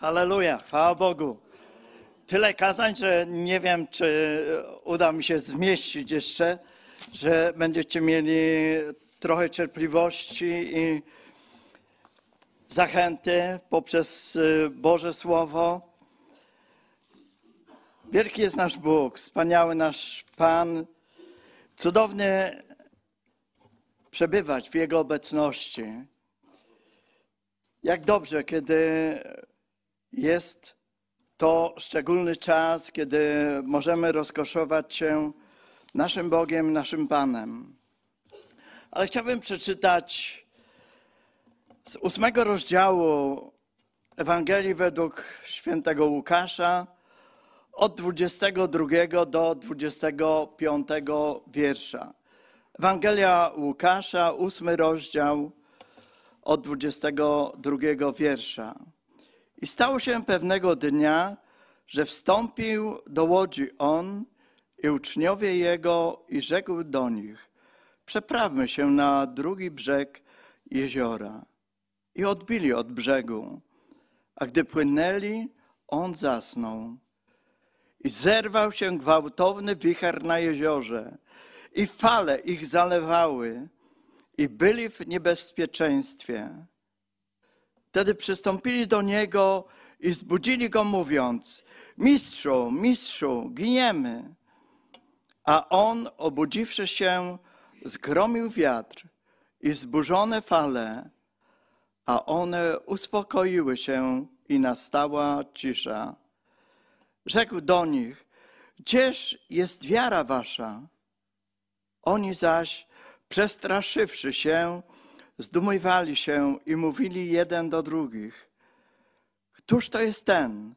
Halleluja, chwała Bogu. Tyle kazań, że nie wiem, czy uda mi się zmieścić jeszcze, że będziecie mieli trochę cierpliwości i zachęty poprzez y, Boże Słowo. Wielki jest nasz Bóg, wspaniały nasz Pan. Cudownie przebywać w Jego obecności. Jak dobrze, kiedy jest to szczególny czas, kiedy możemy rozkoszować się naszym Bogiem, naszym Panem. Ale chciałbym przeczytać z ósmego rozdziału Ewangelii według świętego Łukasza od 22 do 25 wiersza. Ewangelia Łukasza, ósmy rozdział od 22 wiersza. I stało się pewnego dnia, że wstąpił do łodzi on i uczniowie jego i rzekł do nich, przeprawmy się na drugi brzeg jeziora. I odbili od brzegu, a gdy płynęli, on zasnął. I zerwał się gwałtowny wicher na jeziorze, i fale ich zalewały, i byli w niebezpieczeństwie. Wtedy przystąpili do niego i zbudzili go, mówiąc: Mistrzu, mistrzu, giniemy. A on, obudziwszy się, zgromił wiatr i wzburzone fale, a one uspokoiły się i nastała cisza. Rzekł do nich: Gdzież jest wiara wasza? Oni zaś, przestraszywszy się, zdumiewali się i mówili jeden do drugich: Któż to jest ten,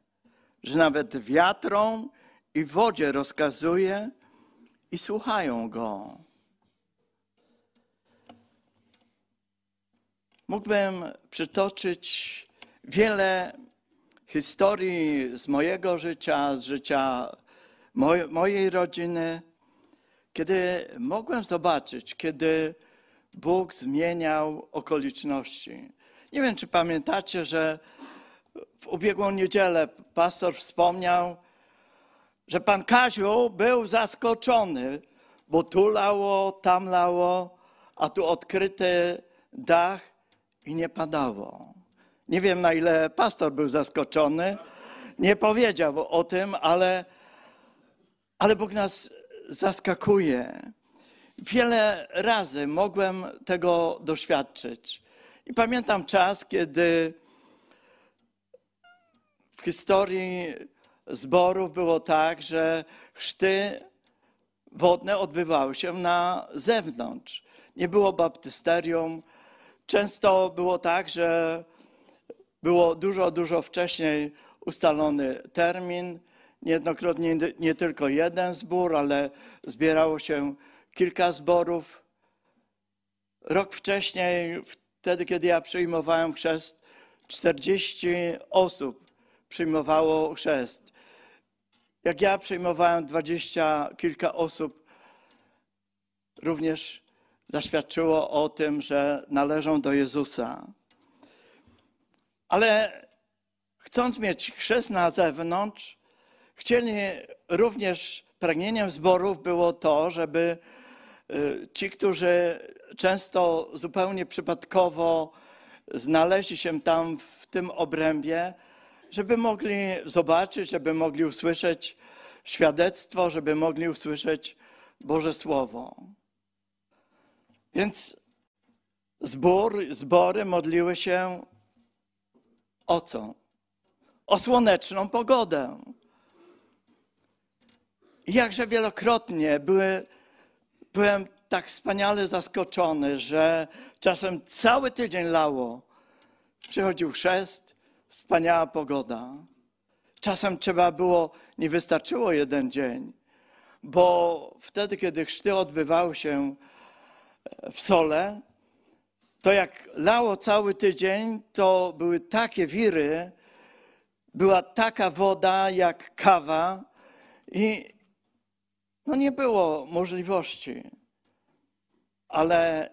że nawet wiatrom i wodzie rozkazuje i słuchają go? Mógłbym przytoczyć wiele historii z mojego życia, z życia mojej rodziny, kiedy mogłem zobaczyć, kiedy Bóg zmieniał okoliczności. Nie wiem, czy pamiętacie, że w ubiegłą niedzielę pastor wspomniał, że pan Kaziu był zaskoczony, bo tu lało, tam lało, a tu odkryty dach i nie padało. Nie wiem, na ile pastor był zaskoczony, nie powiedział o tym, ale, ale Bóg nas zaskakuje. Wiele razy mogłem tego doświadczyć. I pamiętam czas, kiedy w historii zborów było tak, że chrzty wodne odbywały się na zewnątrz. Nie było baptysterium. Często było tak, że było dużo, dużo wcześniej ustalony termin. Niejednokrotnie nie tylko jeden zbór, ale zbierało się kilka zborów. Rok wcześniej, wtedy kiedy ja przyjmowałem chrzest, 40 osób przyjmowało chrzest. Jak ja przyjmowałem dwadzieścia kilka osób, również zaświadczyło o tym, że należą do Jezusa. Ale chcąc mieć chrzest na zewnątrz, chcieli również pragnieniem zborów było to, żeby ci, którzy często zupełnie przypadkowo znaleźli się tam w tym obrębie, żeby mogli zobaczyć, żeby mogli usłyszeć świadectwo, żeby mogli usłyszeć Boże Słowo. Więc zbór, zbory modliły się o co? O słoneczną pogodę. I jakże wielokrotnie były, byłem tak wspaniale zaskoczony, że czasem cały tydzień lało. Przychodził chrzest, wspaniała pogoda. Czasem trzeba było, nie wystarczyło jeden dzień, bo wtedy, kiedy chrzty odbywały się w sole, to jak lało cały tydzień, to były takie wiry, była taka woda jak kawa i no nie było możliwości. Ale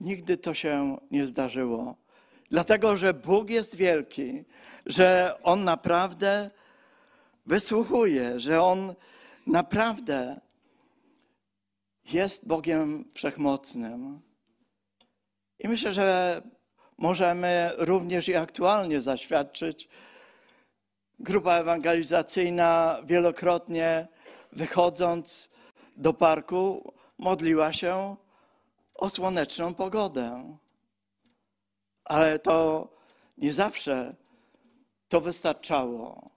nigdy to się nie zdarzyło. Dlatego, że Bóg jest wielki, że On naprawdę wysłuchuje, że On naprawdę jest Bogiem wszechmocnym. I myślę, że możemy również i aktualnie zaświadczyć. Grupa ewangelizacyjna wielokrotnie wychodząc do parku modliła się o słoneczną pogodę. Ale to nie zawsze to wystarczało,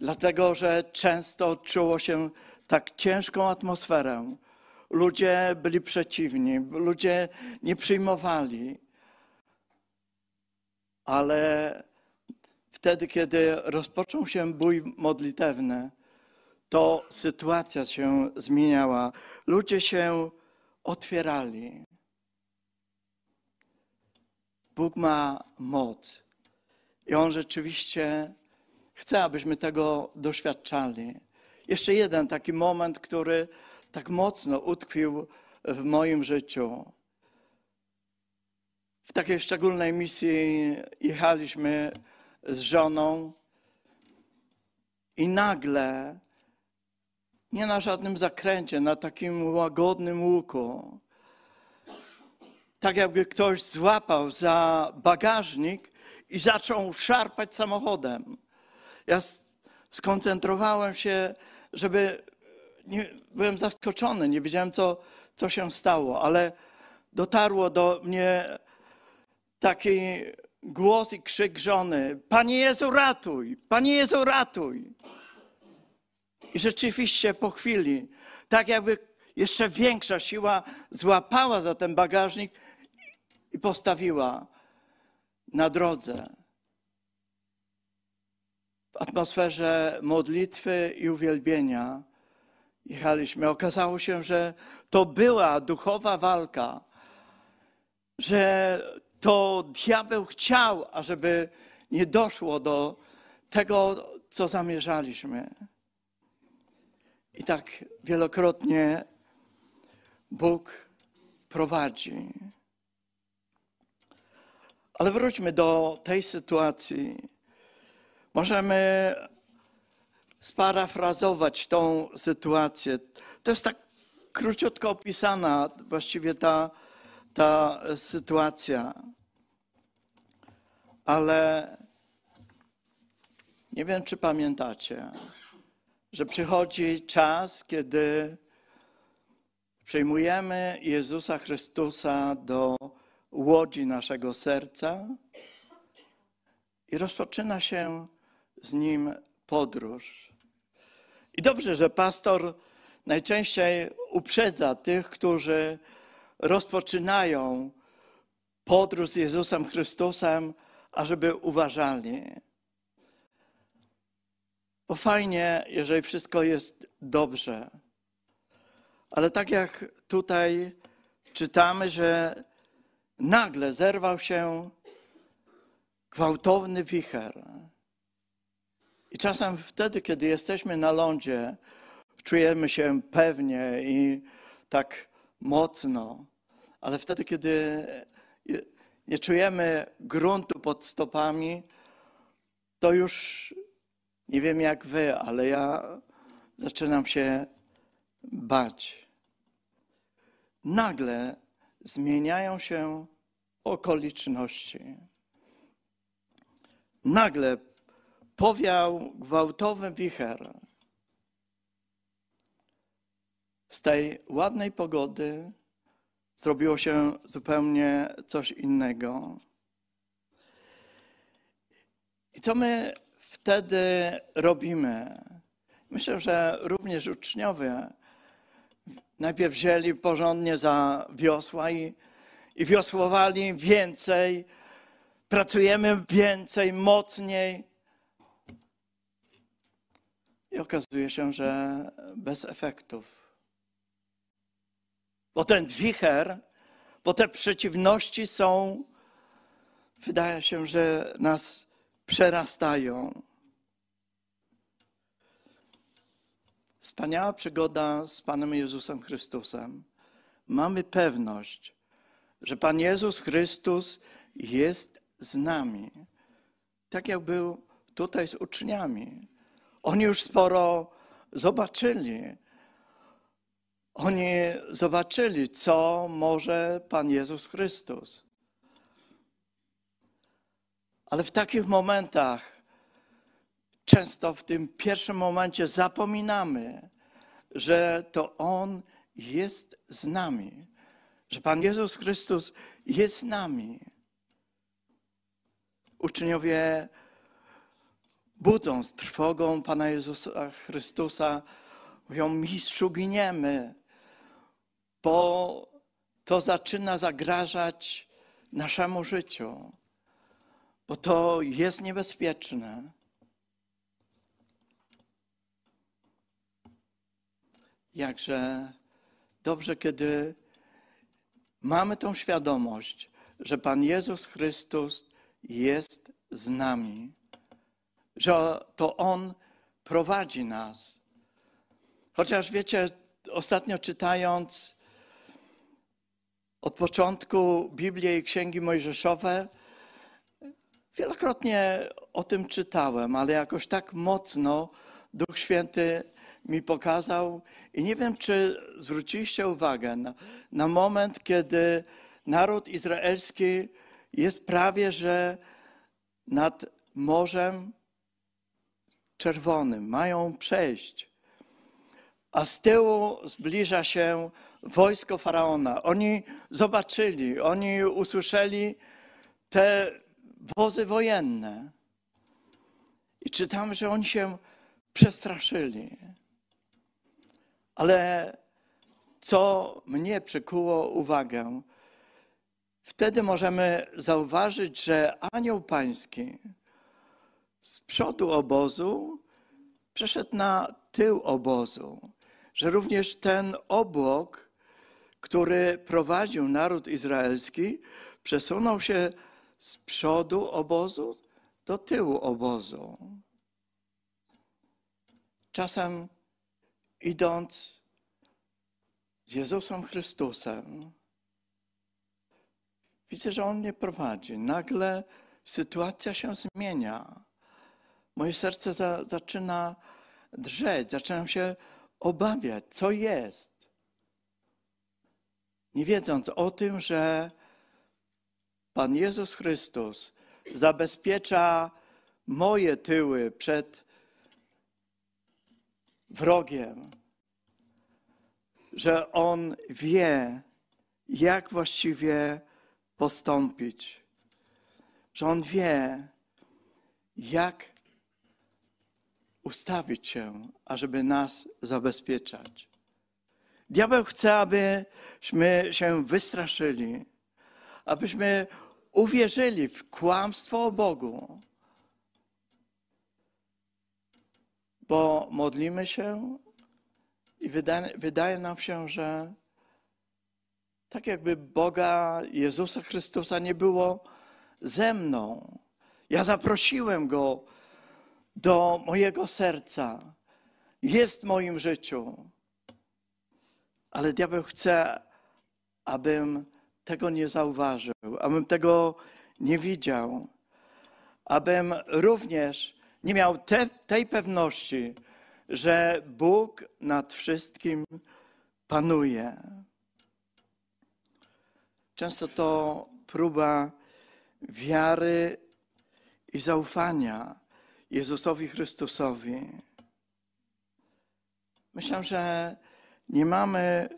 dlatego że często czuło się tak ciężką atmosferę. Ludzie byli przeciwni, ludzie nie przyjmowali. Ale wtedy, kiedy rozpoczął się bój modlitewny, to sytuacja się zmieniała. Ludzie się otwierali. Bóg ma moc i On rzeczywiście chce, abyśmy tego doświadczali. Jeszcze jeden taki moment, który tak mocno utkwił w moim życiu. W takiej szczególnej misji jechaliśmy z żoną i nagle, nie na żadnym zakręcie, na takim łagodnym łuku, tak jakby ktoś złapał za bagażnik i zaczął szarpać samochodem. Ja skoncentrowałem się, żeby. Nie, byłem zaskoczony, nie wiedziałem, co, co się stało, ale dotarło do mnie taki głos i krzyk żony: Panie Jezu, ratuj! Panie Jezu, ratuj! I rzeczywiście po chwili, tak jakby jeszcze większa siła złapała za ten bagażnik i postawiła na drodze. W atmosferze modlitwy i uwielbienia jechaliśmy. Okazało się, że to była duchowa walka, że to diabeł chciał, ażeby nie doszło do tego, co zamierzaliśmy. I tak wielokrotnie Bóg prowadzi. Ale wróćmy do tej sytuacji. Możemy sparafrazować tą sytuację. To jest tak króciutko opisana właściwie ta, ta sytuacja. Ale nie wiem, czy pamiętacie, że przychodzi czas, kiedy przyjmujemy Jezusa Chrystusa do łodzi naszego serca i rozpoczyna się z nim podróż. I dobrze, że pastor najczęściej uprzedza tych, którzy rozpoczynają podróż z Jezusem Chrystusem, ażeby uważali. Bo fajnie, jeżeli wszystko jest dobrze. Ale tak jak tutaj czytamy, że nagle zerwał się gwałtowny wicher. I czasem wtedy, kiedy jesteśmy na lądzie, czujemy się pewnie i tak mocno, ale wtedy, kiedy nie czujemy gruntu pod stopami, to już nie wiem jak wy, ale ja zaczynam się bać. Nagle zmieniają się okoliczności. Nagle powiał gwałtowy wicher. Z tej ładnej pogody zrobiło się zupełnie coś innego. I co my wtedy robimy? Myślę, że również uczniowie najpierw wzięli porządnie za wiosła i, i wiosłowali więcej, pracujemy więcej, mocniej. I okazuje się, że bez efektów. Bo ten wicher, bo te przeciwności są, wydaje się, że nas przerastają. Wspaniała przygoda z Panem Jezusem Chrystusem. Mamy pewność, że Pan Jezus Chrystus jest z nami. Tak jak był tutaj z uczniami. Oni już sporo zobaczyli. Oni zobaczyli, co może Pan Jezus Chrystus. Ale w takich momentach, często w tym pierwszym momencie zapominamy, że to On jest z nami, że Pan Jezus Chrystus jest z nami. Uczniowie budzą z trwogą Pana Jezusa Chrystusa, mówią, mistrzu, giniemy, bo to zaczyna zagrażać naszemu życiu, bo to jest niebezpieczne. Jakże dobrze, kiedy mamy tą świadomość, że Pan Jezus Chrystus jest z nami, że to On prowadzi nas. Chociaż wiecie, ostatnio czytając od początku Biblię i Księgi Mojżeszowe, wielokrotnie o tym czytałem, ale jakoś tak mocno Duch Święty mi pokazał i nie wiem, czy zwróciliście uwagę na, na moment, kiedy naród izraelski jest prawie, że nad Morzem Czerwonym mają przejść, a z tyłu zbliża się wojsko faraona. Oni zobaczyli, oni usłyszeli te wozy wojenne. I czytamy, że oni się przestraszyli. Ale co mnie przykuło uwagę, wtedy możemy zauważyć, że anioł pański z przodu obozu przeszedł na tył obozu, że również ten obłok, który prowadził naród izraelski, przesunął się z przodu obozu do tyłu obozu. Czasem idąc z Jezusem Chrystusem, widzę, że On mnie prowadzi. Nagle sytuacja się zmienia. Moje serce za, zaczyna drzeć, zaczynam się obawiać, co jest. Nie wiedząc o tym, że Pan Jezus Chrystus zabezpiecza moje tyły przed wrogiem, że On wie, jak właściwie postąpić, że On wie, jak ustawić się, ażeby nas zabezpieczać. Diabeł chce, abyśmy się wystraszyli, abyśmy uwierzyli w kłamstwo o Bogu, bo modlimy się i wydaje, wydaje nam się, że tak jakby Boga, Jezusa Chrystusa nie było ze mną. Ja zaprosiłem Go do mojego serca. Jest w moim życiu. Ale diabeł chce, abym tego nie zauważył, abym tego nie widział, abym również nie miał te, tej pewności, że Bóg nad wszystkim panuje. Często to próba wiary i zaufania Jezusowi Chrystusowi. Myślę, że nie mamy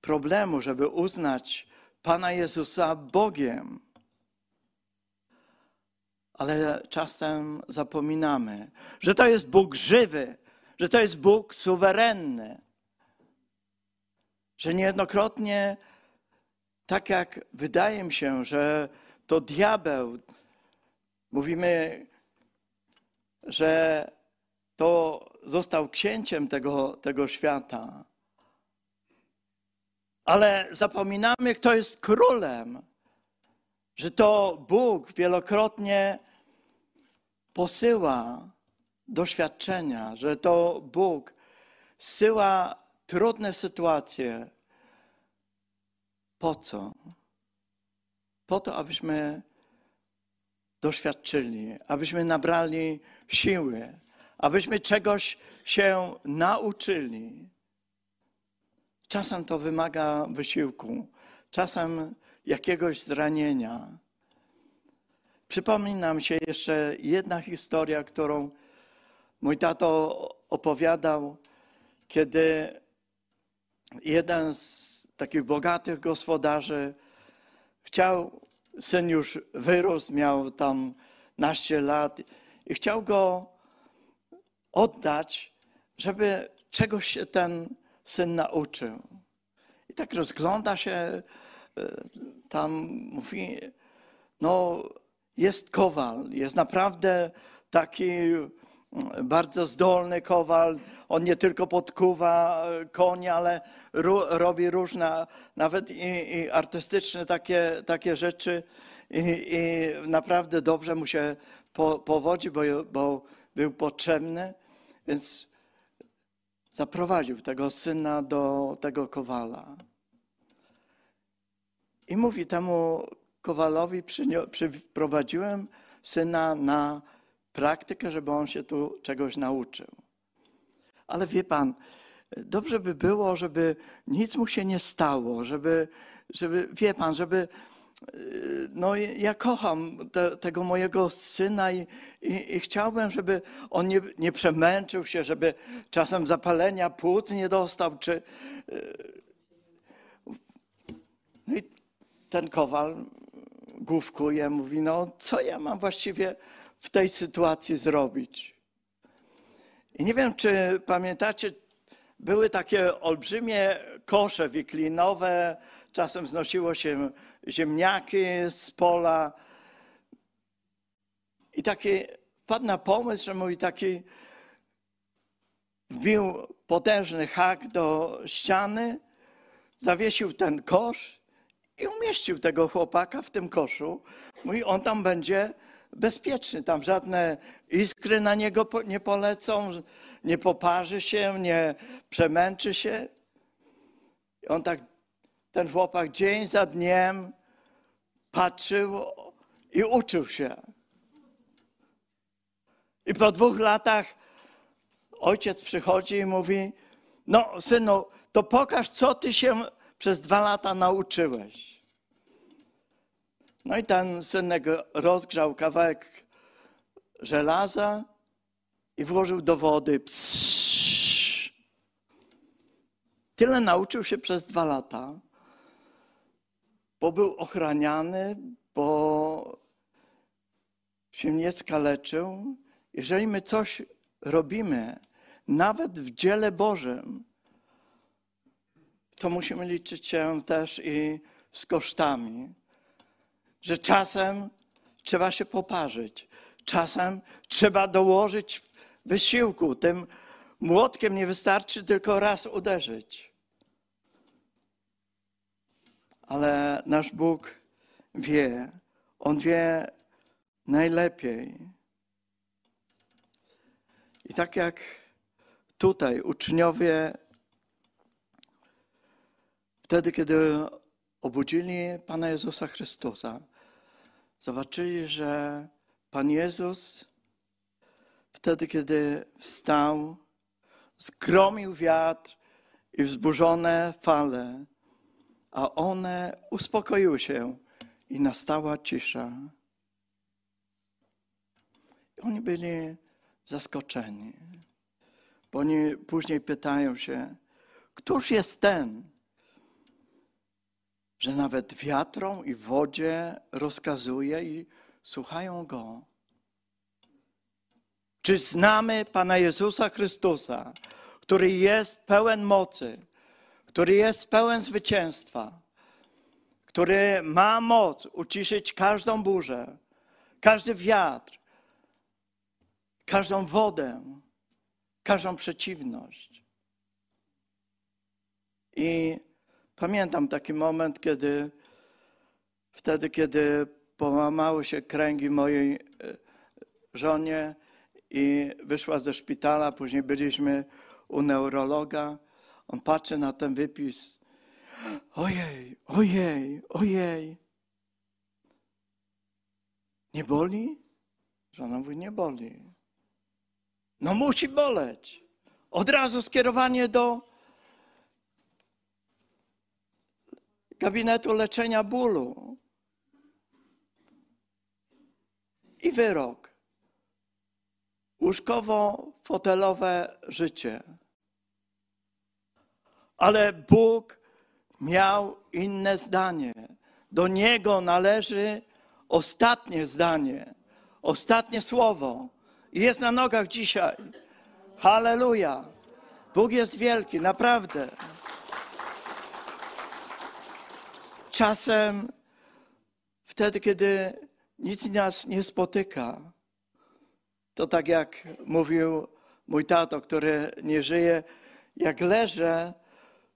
problemu, żeby uznać Pana Jezusa Bogiem ale czasem zapominamy, że to jest Bóg żywy, że to jest Bóg suwerenny, że niejednokrotnie, tak jak wydaje mi się, że to diabeł, mówimy, że to został księciem tego, tego świata, ale zapominamy, kto jest królem, że to Bóg wielokrotnie posyła doświadczenia, że to Bóg zsyła trudne sytuacje. Po co? Po to, abyśmy doświadczyli, abyśmy nabrali siły, abyśmy czegoś się nauczyli. Czasem to wymaga wysiłku, czasem jakiegoś zranienia. Przypomni nam się jeszcze jedna historia, którą mój tato opowiadał, kiedy jeden z takich bogatych gospodarzy chciał, syn już wyrósł, miał tam naście lat i chciał go oddać, żeby czegoś się ten syn nauczył. I tak rozgląda się, e, tam mówi, no jest kowal, jest naprawdę taki mm, bardzo zdolny kowal. On nie tylko podkuwa e, konia, ale ru, robi różne, nawet i, i artystyczne takie, takie rzeczy. I, I, naprawdę dobrze mu się po, powodzi, bo, bo był potrzebny. Więc zaprowadził tego syna do tego kowala. I mówi temu kowalowi, przyprowadziłem syna na praktykę, żeby on się tu czegoś nauczył. Ale wie pan, dobrze by było, żeby nic mu się nie stało, żeby, żeby wie pan, żeby no ja kocham te, tego mojego syna i, i, i, chciałbym, żeby on nie, nie przemęczył się, żeby czasem zapalenia płuc nie dostał, czy... No i ten kowal główkuje, mówi, no co ja mam właściwie w tej sytuacji zrobić? I nie wiem, czy pamiętacie, były takie olbrzymie kosze wiklinowe, czasem znosiło się ziemniaki z pola. I taki wpadł na pomysł, że mój taki wbił potężny hak do ściany, zawiesił ten kosz i umieścił tego chłopaka w tym koszu. Mówi, on tam będzie bezpieczny, tam żadne iskry na niego nie polecą, nie poparzy się, nie przemęczy się. I on tak ten chłopak dzień za dniem patrzył i uczył się. I po dwóch latach ojciec przychodzi i mówi: No, synu, to pokaż, co ty się przez dwa lata nauczyłeś. No i ten synek rozgrzał kawałek żelaza i włożył do wody. Pssz. Tyle nauczył się przez dwa lata bo był ochraniany, bo się nie skaleczył. Jeżeli my coś robimy, nawet w dziele Bożym, to musimy liczyć się też i z kosztami. Że czasem trzeba się poparzyć, czasem trzeba dołożyć wysiłku. Tym młotkiem nie wystarczy tylko raz uderzyć ale nasz Bóg wie, On wie najlepiej. I tak jak tutaj uczniowie, wtedy, kiedy obudzili Pana Jezusa Chrystusa, zobaczyli, że Pan Jezus wtedy, kiedy wstał, zgromił wiatr i wzburzone fale, a one uspokoiły się i nastała cisza. Oni byli zaskoczeni, bo oni później pytają się, któż jest ten, że nawet wiatrom i wodzie rozkazuje i słuchają go. Czy znamy Pana Jezusa Chrystusa, który jest pełen mocy, który jest pełen zwycięstwa, który ma moc uciszyć każdą burzę, każdy wiatr, każdą wodę, każdą przeciwność. I pamiętam taki moment, kiedy wtedy, kiedy połamały się kręgi mojej e, żonie i wyszła ze szpitala, później byliśmy u neurologa. On patrzy na ten wypis. Ojej, ojej, ojej. Nie boli? Żona mówi, nie boli. No musi boleć. Od razu skierowanie do gabinetu leczenia bólu. I wyrok. Łóżkowo-fotelowe życie. Ale Bóg miał inne zdanie. Do Niego należy ostatnie zdanie, ostatnie słowo. I jest na nogach dzisiaj. Halleluja. Bóg jest wielki, naprawdę. Czasem, wtedy, kiedy nic nas nie spotyka, to tak jak mówił mój tato, który nie żyje, jak leżę,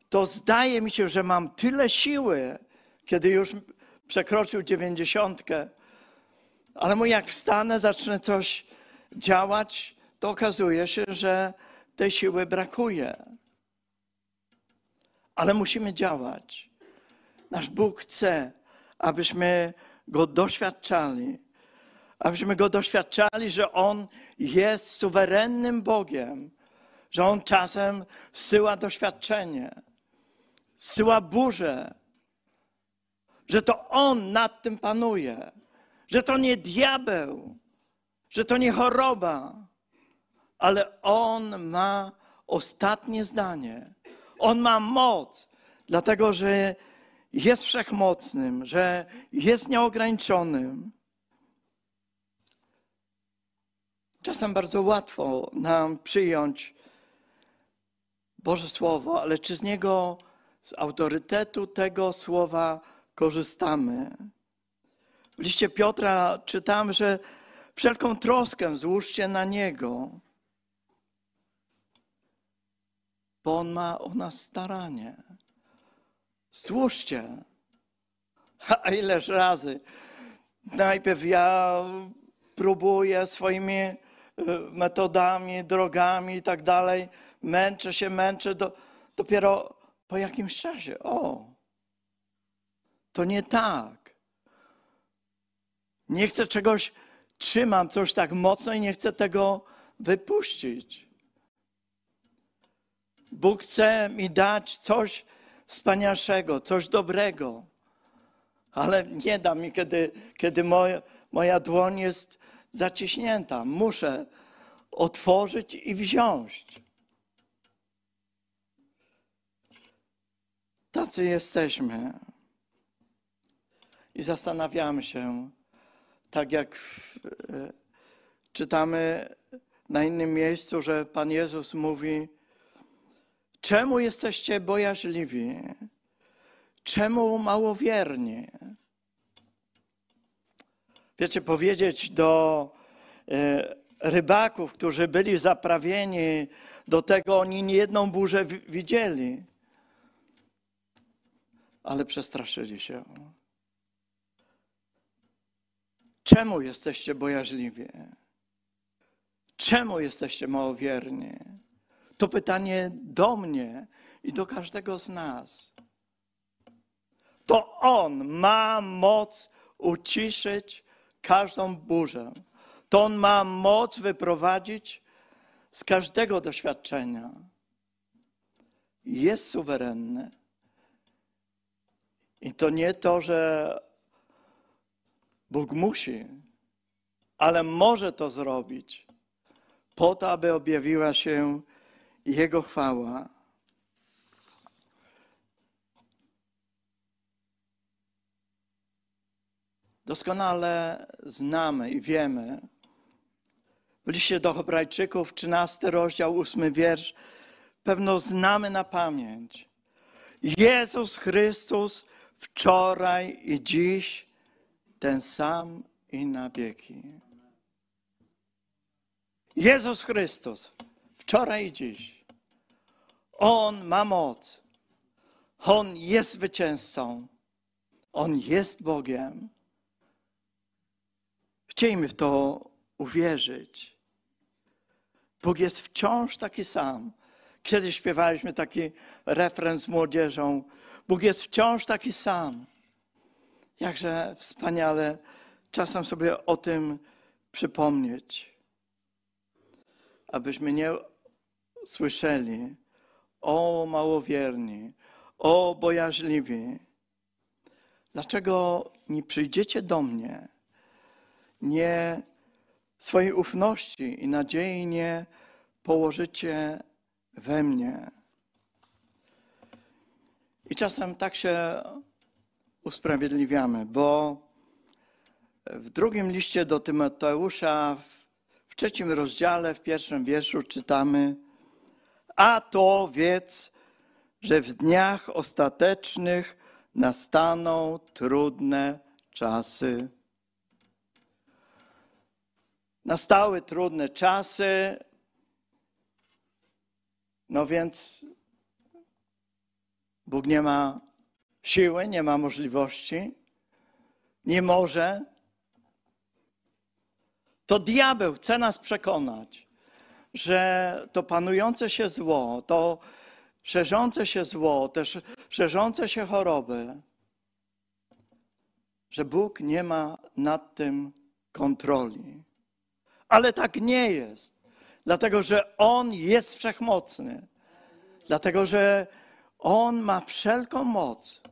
to zdaje mi się, że mam tyle siły, kiedy już przekroczył dziewięćdziesiątkę, ale mu jak wstanę, zacznę coś działać, to okazuje się, że tej siły brakuje. Ale musimy działać. Nasz Bóg chce, abyśmy Go doświadczali, abyśmy Go doświadczali, że On jest suwerennym Bogiem, że On czasem zsyła doświadczenie, zsyła burzę, że to On nad tym panuje, że to nie diabeł, że to nie choroba, ale On ma ostatnie zdanie. On ma moc, dlatego że jest wszechmocnym, że jest nieograniczonym. Czasem bardzo łatwo nam przyjąć Boże Słowo, ale czy z niego, z autorytetu tego słowa korzystamy? W liście Piotra czytam, że wszelką troskę złóżcie na Niego, bo On ma o nas staranie. Słuszcie. A ileż razy najpierw ja próbuję swoimi e, metodami, drogami i tak dalej, męczę się, męczę, do, dopiero po jakimś czasie, o, to nie tak. Nie chcę czegoś, trzymam coś tak mocno i nie chcę tego wypuścić. Bóg chce mi dać coś, wspanialszego, coś dobrego. Ale nie da mi, kiedy, kiedy moja, moja dłoń jest zaciśnięta. Muszę otworzyć i wziąć. Tacy jesteśmy. I zastanawiamy się, tak jak e, czytamy na innym miejscu, że Pan Jezus mówi, Czemu jesteście bojaźliwi? Czemu małowierni? Wiecie, powiedzieć do e, rybaków, którzy byli zaprawieni do tego, oni nie jedną burzę widzieli, ale przestraszyli się. Czemu jesteście bojaźliwi? Czemu jesteście małowierni? To pytanie do mnie i do każdego z nas. To On ma moc uciszyć każdą burzę. To On ma moc wyprowadzić z każdego doświadczenia. Jest suwerenny. I to nie to, że Bóg musi, ale może to zrobić po to, aby objawiła się jego chwała. Doskonale znamy i wiemy. W liście do Hebrajczyków, 13 rozdział, 8 wiersz, pewno znamy na pamięć. Jezus Chrystus wczoraj i dziś ten sam i na wieki. Jezus Chrystus wczoraj i dziś. On ma moc. On jest zwycięzcą. On jest Bogiem. Chciejmy w to uwierzyć. Bóg jest wciąż taki sam. Kiedyś śpiewaliśmy taki refren z młodzieżą. Bóg jest wciąż taki sam. Jakże wspaniale czasem sobie o tym przypomnieć, abyśmy nie słyszeli o małowierni, o bojaźliwi. Dlaczego nie przyjdziecie do mnie? Nie swojej ufności i nadziei nie położycie we mnie. I czasem tak się usprawiedliwiamy, bo w drugim liście do Tymoteusza, w trzecim rozdziale, w pierwszym wierszu czytamy: A to wiedz, że w dniach ostatecznych nastaną trudne czasy. Nastały trudne czasy, no więc Bóg nie ma siły, nie ma możliwości, nie może. To diabeł chce nas przekonać, że to panujące się zło, to szerzące się zło, też szerzące się choroby, że Bóg nie ma nad tym kontroli. Ale tak nie jest, dlatego że On jest wszechmocny, dlatego że On ma wszelką moc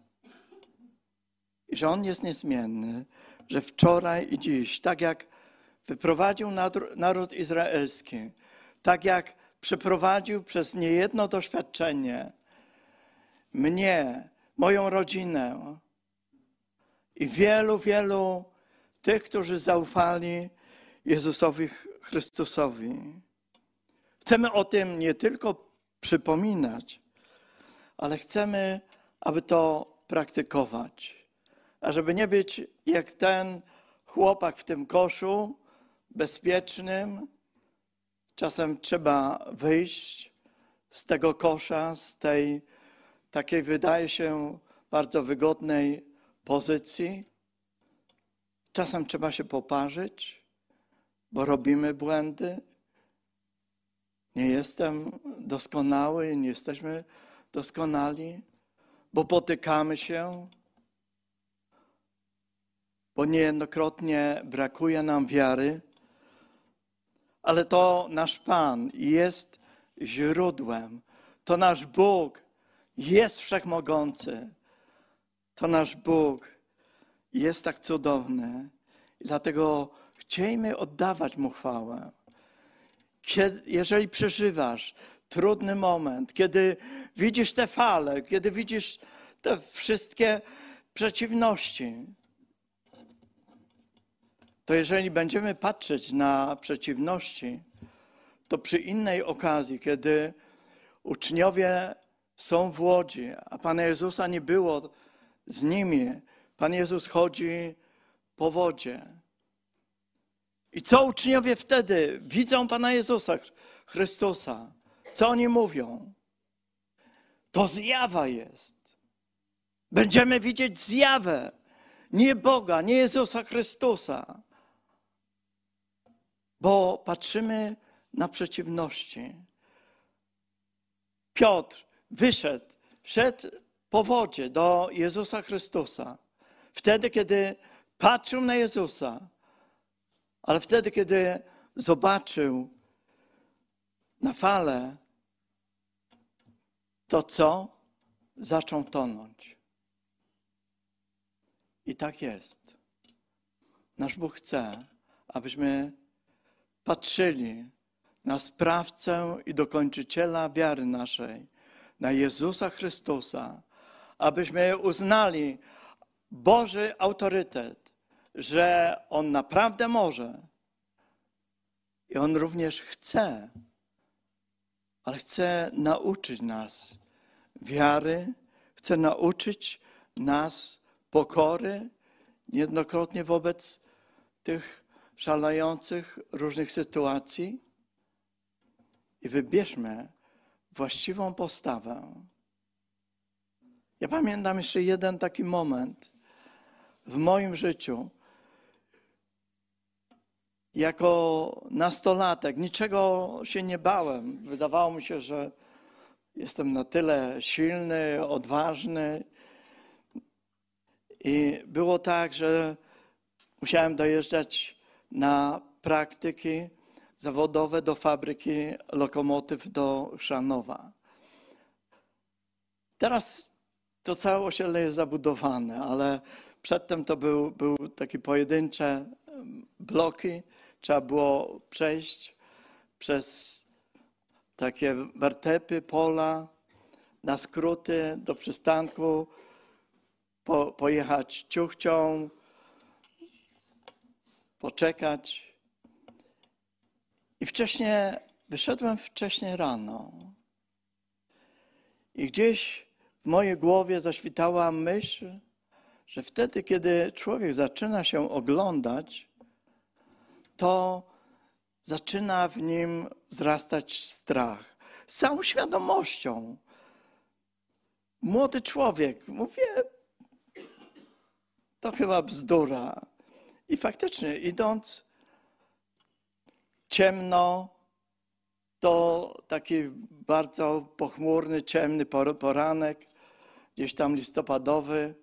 i że On jest niezmienny, że wczoraj i dziś, tak jak wyprowadził naród izraelski, tak jak przeprowadził przez niejedno doświadczenie mnie, moją rodzinę i wielu, wielu tych, którzy zaufali Jezusowi Chrystusowi. Chcemy o tym nie tylko przypominać, ale chcemy, aby to praktykować. A żeby nie być jak ten chłopak w tym koszu, bezpiecznym, czasem trzeba wyjść z tego kosza, z tej takiej, wydaje się, bardzo wygodnej pozycji. Czasem trzeba się poparzyć, bo robimy błędy. Nie jestem doskonały, nie jesteśmy doskonali, bo potykamy się, bo niejednokrotnie brakuje nam wiary, ale to nasz Pan jest źródłem, to nasz Bóg jest wszechmogący, to nasz Bóg jest tak cudowny. I dlatego chciejmy oddawać Mu chwałę. Kiedy, jeżeli przeżywasz trudny moment, kiedy widzisz te fale, kiedy widzisz te wszystkie przeciwności, to jeżeli będziemy patrzeć na przeciwności, to przy innej okazji, kiedy uczniowie są w łodzi, a Pana Jezusa nie było z nimi, Pan Jezus chodzi po wodzie. I co uczniowie wtedy widzą Pana Jezusa Chrystusa? Co oni mówią? To zjawa jest. Będziemy widzieć zjawę. Nie Boga, nie Jezusa Chrystusa. Bo patrzymy na przeciwności. Piotr wyszedł, szedł po wodzie do Jezusa Chrystusa. Wtedy, kiedy patrzył na Jezusa, ale wtedy, kiedy zobaczył na fale, to co? Zaczął tonąć. I tak jest. Nasz Bóg chce, abyśmy patrzyli na sprawcę i dokończyciela wiary naszej, na Jezusa Chrystusa, abyśmy uznali Boży autorytet, że On naprawdę może i On również chce, ale chce nauczyć nas wiary, chce nauczyć nas pokory, niejednokrotnie wobec tych szalejących różnych sytuacji i wybierzmy właściwą postawę. Ja pamiętam jeszcze jeden taki moment w moim życiu. Jako nastolatek niczego się nie bałem. Wydawało mi się, że jestem na tyle silny, odważny. I było tak, że musiałem dojeżdżać na praktyki zawodowe do fabryki lokomotyw do Szanowa. Teraz to całe osiedle jest zabudowane, ale przedtem to był, był takie pojedyncze bloki. Trzeba było przejść przez takie wertepy, pola, na skróty do przystanku, po, pojechać ciuchcią, poczekać. I wcześniej, wyszedłem wcześniej rano. I gdzieś w mojej głowie zaświtała myśl, że wtedy, kiedy człowiek zaczyna się oglądać, to zaczyna w nim wzrastać strach. Z całą świadomością. Młody człowiek, mówię, to chyba bzdura. I faktycznie, idąc ciemno, to taki bardzo pochmurny, ciemny poranek, gdzieś tam listopadowy,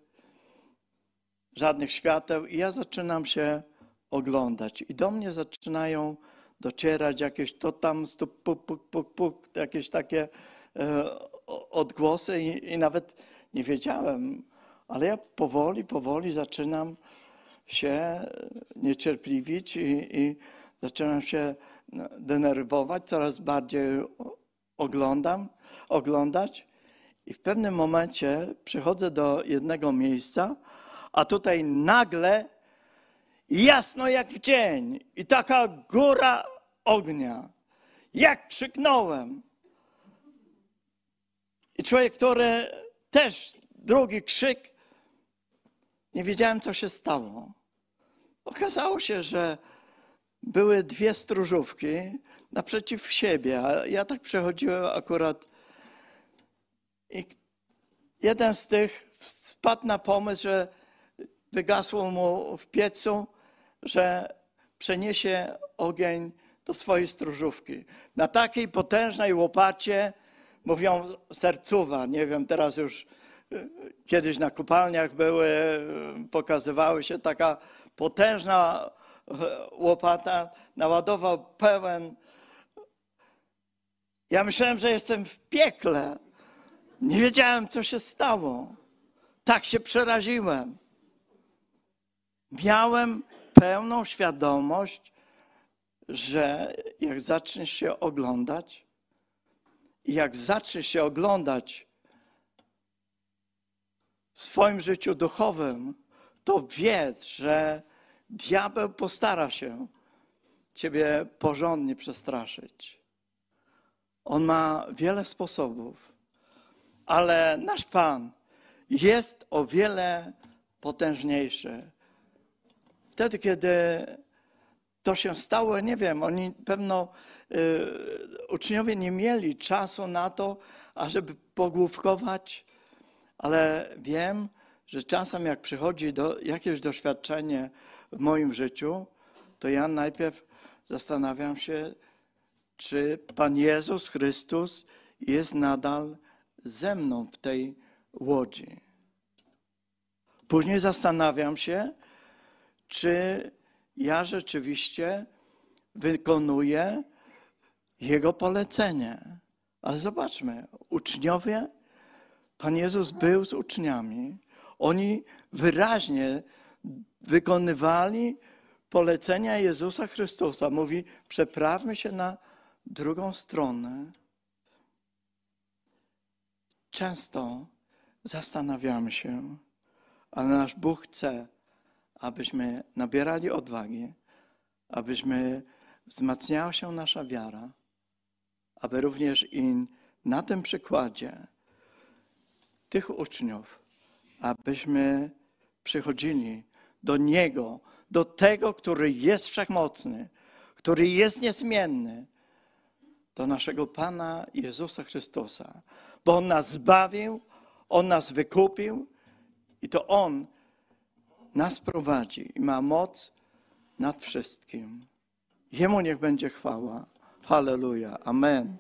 żadnych świateł, i ja zaczynam się oglądać. I do mnie zaczynają docierać jakieś to tam, puk, puk, puk, puk, jakieś takie e, odgłosy i, i nawet nie wiedziałem, ale ja powoli, powoli zaczynam się niecierpliwić i, i zaczynam się denerwować, coraz bardziej oglądam, oglądać i w pewnym momencie przychodzę do jednego miejsca, a tutaj nagle jasno jak w dzień i taka góra ognia. Jak krzyknąłem. I człowiek, który też drugi krzyk, nie wiedziałem, co się stało. Okazało się, że były dwie stróżówki naprzeciw siebie, a ja tak przechodziłem akurat i jeden z tych wpadł na pomysł, że wygasło mu w piecu, że przeniesie ogień do swojej stróżówki. Na takiej potężnej łopacie, mówią sercuwa, nie wiem, teraz już kiedyś na kopalniach były, pokazywały się taka potężna y, łopata, naładował pełen. Ja myślałem, że jestem w piekle. Nie wiedziałem, co się stało. Tak się przeraziłem. Miałem pełną świadomość, że jak zaczniesz się oglądać, i jak zaczniesz się oglądać w swoim życiu duchowym, to wiedz, że diabeł postara się ciebie porządnie przestraszyć. On ma wiele sposobów, ale nasz Pan jest o wiele potężniejszy. Wtedy, kiedy to się stało, nie wiem, oni pewno y, uczniowie nie mieli czasu na to, ażeby pogłówkować, ale wiem, że czasem jak przychodzi do, jakieś doświadczenie w moim życiu, to ja najpierw zastanawiam się, czy Pan Jezus Chrystus jest nadal ze mną w tej łodzi. Później zastanawiam się, czy ja rzeczywiście wykonuję Jego polecenie. Ale zobaczmy, uczniowie, Pan Jezus był z uczniami. Oni wyraźnie wykonywali polecenia Jezusa Chrystusa. Mówi, przeprawmy się na drugą stronę. Często zastanawiamy się, ale nasz Bóg chce, abyśmy nabierali odwagi, abyśmy wzmacniała się nasza wiara, aby również i na tym przykładzie tych uczniów, abyśmy przychodzili do Niego, do tego, który jest wszechmocny, który jest niezmienny, do naszego Pana Jezusa Chrystusa, bo On nas zbawił, On nas wykupił i to On nas prowadzi i ma moc nad wszystkim. Jemu niech będzie chwała. Halleluja. Amen.